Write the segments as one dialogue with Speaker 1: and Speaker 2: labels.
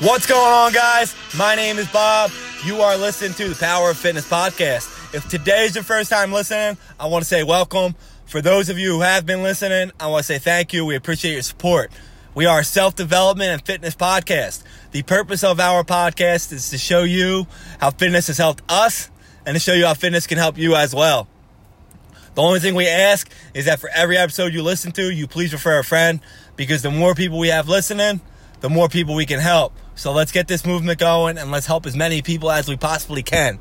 Speaker 1: What's going on, guys? My name is Bob. You are listening to the Power of Fitness podcast. If today is your first time listening, I want to say welcome. For those of you who have been listening, I want to say thank you. We appreciate your support. We are a self development and fitness podcast. The purpose of our podcast is to show you how fitness has helped us and to show you how fitness can help you as well. The only thing we ask is that for every episode you listen to, you please refer a friend because the more people we have listening, the more people we can help. So let's get this movement going and let's help as many people as we possibly can.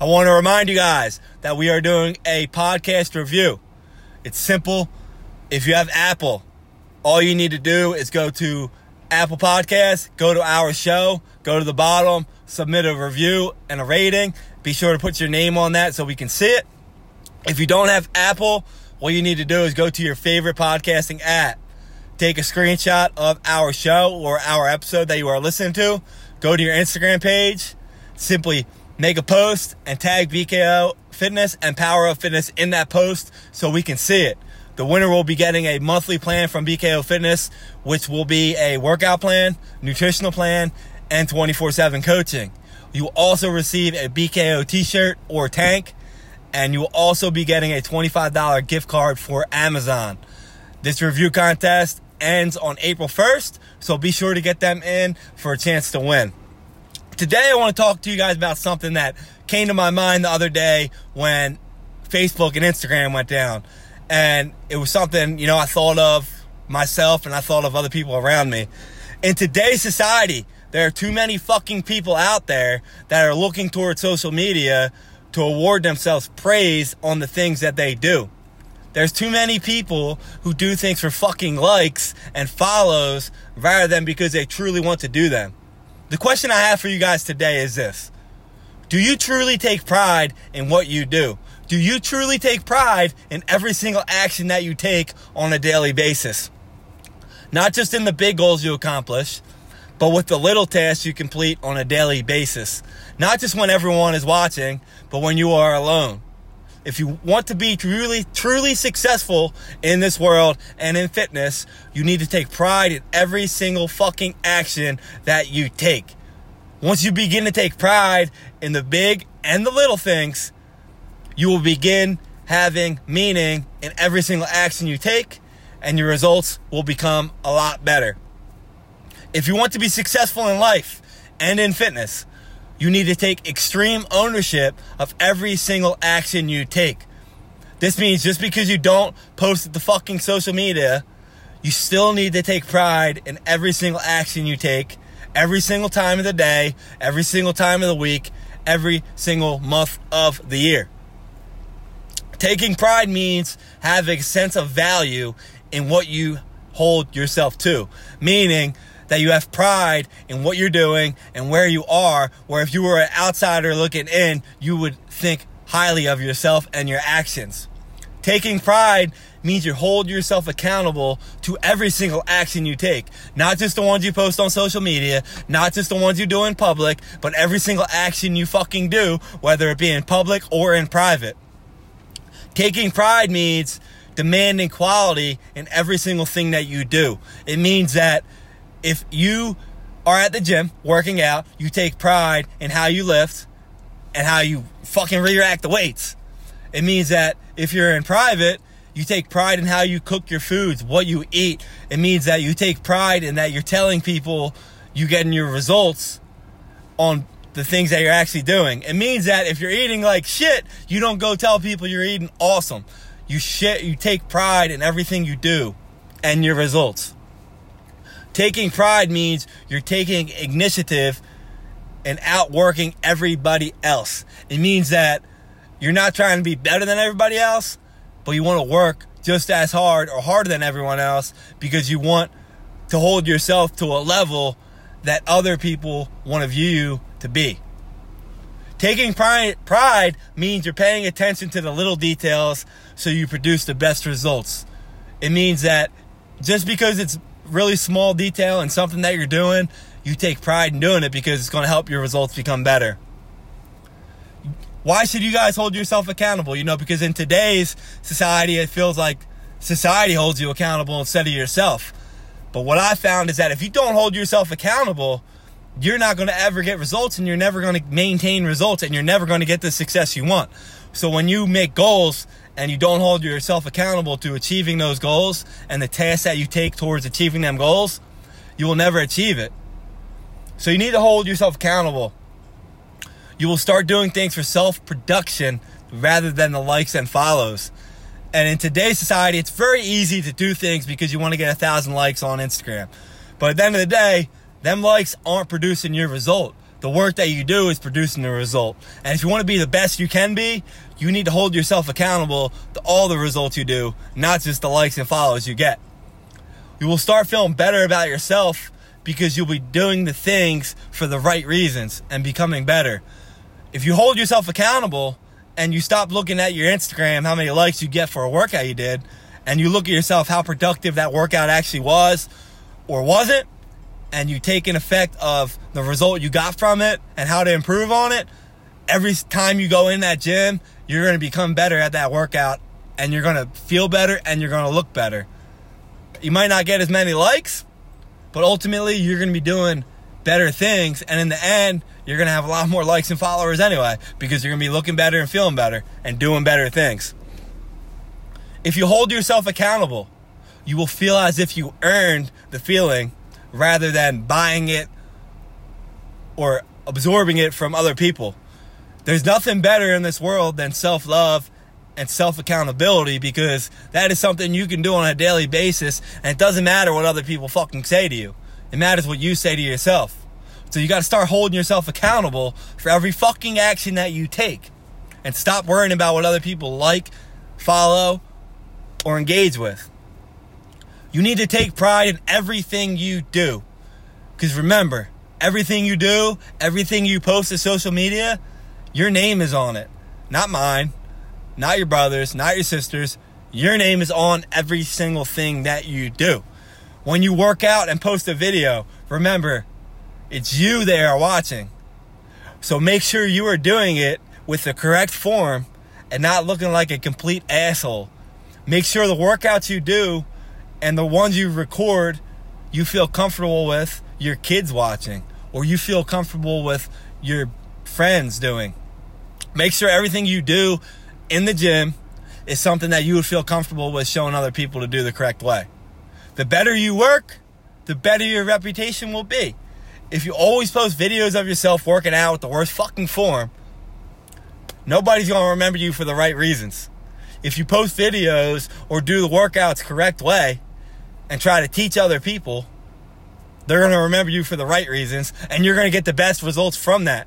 Speaker 1: I want to remind you guys that we are doing a podcast review. It's simple. If you have Apple, all you need to do is go to Apple Podcasts, go to our show, go to the bottom, submit a review and a rating. Be sure to put your name on that so we can see it. If you don't have Apple, what you need to do is go to your favorite podcasting app. Take a screenshot of our show or our episode that you are listening to. Go to your Instagram page. Simply make a post and tag BKO Fitness and Power of Fitness in that post so we can see it. The winner will be getting a monthly plan from BKO Fitness, which will be a workout plan, nutritional plan, and 24 7 coaching. You will also receive a BKO t shirt or tank and you will also be getting a $25 gift card for Amazon. This review contest ends on April 1st, so be sure to get them in for a chance to win. Today, I want to talk to you guys about something that came to my mind the other day when Facebook and Instagram went down. And it was something, you know, I thought of myself and I thought of other people around me. In today's society, there are too many fucking people out there that are looking towards social media to award themselves praise on the things that they do. There's too many people who do things for fucking likes and follows rather than because they truly want to do them. The question I have for you guys today is this Do you truly take pride in what you do? Do you truly take pride in every single action that you take on a daily basis? Not just in the big goals you accomplish, but with the little tasks you complete on a daily basis. Not just when everyone is watching, but when you are alone. If you want to be truly, truly successful in this world and in fitness, you need to take pride in every single fucking action that you take. Once you begin to take pride in the big and the little things, you will begin having meaning in every single action you take, and your results will become a lot better. If you want to be successful in life and in fitness, you need to take extreme ownership of every single action you take. This means just because you don't post the fucking social media, you still need to take pride in every single action you take, every single time of the day, every single time of the week, every single month of the year. Taking pride means having a sense of value in what you hold yourself to, meaning that you have pride in what you're doing and where you are, where if you were an outsider looking in, you would think highly of yourself and your actions. Taking pride means you hold yourself accountable to every single action you take. Not just the ones you post on social media, not just the ones you do in public, but every single action you fucking do, whether it be in public or in private. Taking pride means demanding quality in every single thing that you do. It means that if you are at the gym working out, you take pride in how you lift and how you fucking react the weights. It means that if you're in private, you take pride in how you cook your foods, what you eat. It means that you take pride in that you're telling people you're getting your results on the things that you're actually doing. It means that if you're eating like shit, you don't go tell people you're eating awesome. You shit, you take pride in everything you do and your results. Taking pride means you're taking initiative and outworking everybody else. It means that you're not trying to be better than everybody else, but you want to work just as hard or harder than everyone else because you want to hold yourself to a level that other people want to view you to be. Taking pride, pride means you're paying attention to the little details so you produce the best results. It means that just because it's really small detail and something that you're doing, you take pride in doing it because it's going to help your results become better. Why should you guys hold yourself accountable? You know, because in today's society, it feels like society holds you accountable instead of yourself. But what I found is that if you don't hold yourself accountable, you're not going to ever get results and you're never going to maintain results and you're never going to get the success you want. So when you make goals and you don't hold yourself accountable to achieving those goals and the tasks that you take towards achieving them goals, you will never achieve it. So you need to hold yourself accountable. You will start doing things for self production rather than the likes and follows. And in today's society, it's very easy to do things because you want to get a thousand likes on Instagram. But at the end of the day, them likes aren't producing your result. The work that you do is producing the result. And if you want to be the best you can be, you need to hold yourself accountable to all the results you do, not just the likes and follows you get. You will start feeling better about yourself because you'll be doing the things for the right reasons and becoming better. If you hold yourself accountable and you stop looking at your Instagram, how many likes you get for a workout you did, and you look at yourself how productive that workout actually was or wasn't, and you take an effect of the result you got from it and how to improve on it, every time you go in that gym, you're going to become better at that workout and you're going to feel better and you're going to look better. You might not get as many likes, but ultimately you're going to be doing better things. And in the end, you're going to have a lot more likes and followers anyway because you're going to be looking better and feeling better and doing better things. If you hold yourself accountable, you will feel as if you earned the feeling rather than buying it or absorbing it from other people. There's nothing better in this world than self love and self accountability because that is something you can do on a daily basis and it doesn't matter what other people fucking say to you. It matters what you say to yourself. So you got to start holding yourself accountable for every fucking action that you take and stop worrying about what other people like, follow, or engage with. You need to take pride in everything you do. Because remember, everything you do, everything you post to social media, your name is on it. Not mine, not your brother's, not your sister's. Your name is on every single thing that you do. When you work out and post a video, remember, it's you they are watching. So make sure you are doing it with the correct form and not looking like a complete asshole. Make sure the workouts you do and the ones you record you feel comfortable with your kids watching or you feel comfortable with your friends doing. Make sure everything you do in the gym is something that you would feel comfortable with showing other people to do the correct way. The better you work, the better your reputation will be. If you always post videos of yourself working out with the worst fucking form, nobody's to remember you for the right reasons. If you post videos or do the workouts correct way, and try to teach other people, they're going to remember you for the right reasons and you're going to get the best results from that.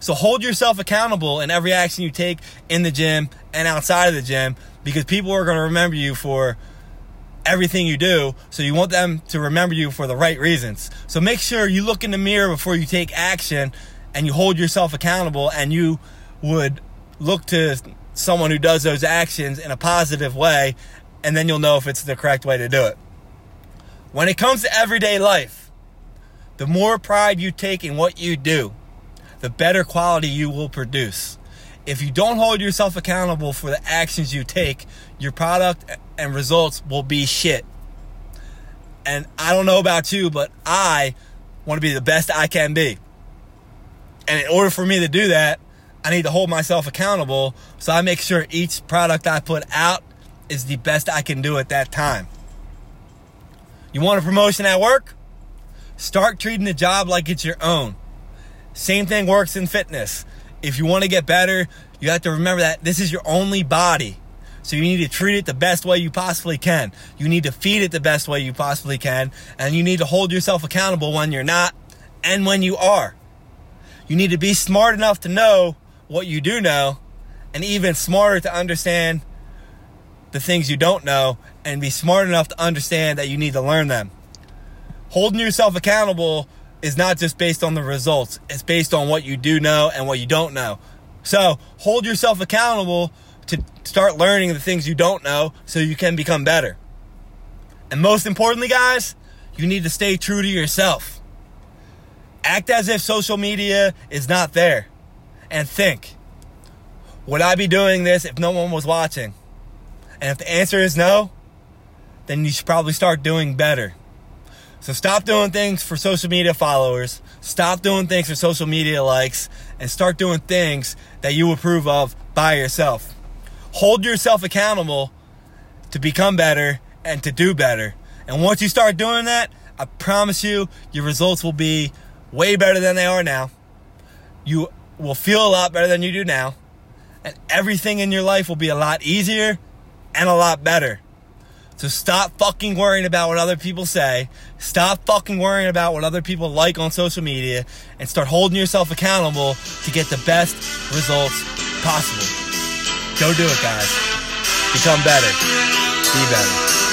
Speaker 1: So hold yourself accountable in every action you take in the gym and outside of the gym because people are going to remember you for everything you do. So you want them to remember you for the right reasons. So make sure you look in the mirror before you take action and you hold yourself accountable and you would look to someone who does those actions in a positive way and then you'll know if it's the correct way to do it. When it comes to everyday life, the more pride you take in what you do, the better quality you will produce. If you don't hold yourself accountable for the actions you take, your product and results will be shit. And I don't know about you, but I want to be the best I can be. And in order for me to do that, I need to hold myself accountable so I make sure each product I put out is the best I can do at that time. You want a promotion at work? Start treating the job like it's your own. Same thing works in fitness. If you want to get better, you have to remember that this is your only body. So you need to treat it the best way you possibly can. You need to feed it the best way you possibly can. And you need to hold yourself accountable when you're not and when you are. You need to be smart enough to know what you do know and even smarter to understand the things you don't know and be smart enough to understand that you need to learn them. Holding yourself accountable is not just based on the results, it's based on what you do know and what you don't know. So hold yourself accountable to start learning the things you don't know so you can become better. And most importantly, guys, you need to stay true to yourself. Act as if social media is not there. And think would I be doing this if no one was watching? And if the answer is no, then you should probably start doing better. So stop doing things for social media followers. Stop doing things for social media likes and start doing things that you approve of by yourself. Hold yourself accountable to become better and to do better. And once you start doing that, I promise you, your results will be way better than they are now. You will feel a lot better than you do now. And everything in your life will be a lot easier and a lot better. So stop fucking worrying about what other people say. Stop fucking worrying about what other people like on social media and start holding yourself accountable to get the best results possible. Go do it, guys. Become better. Be better.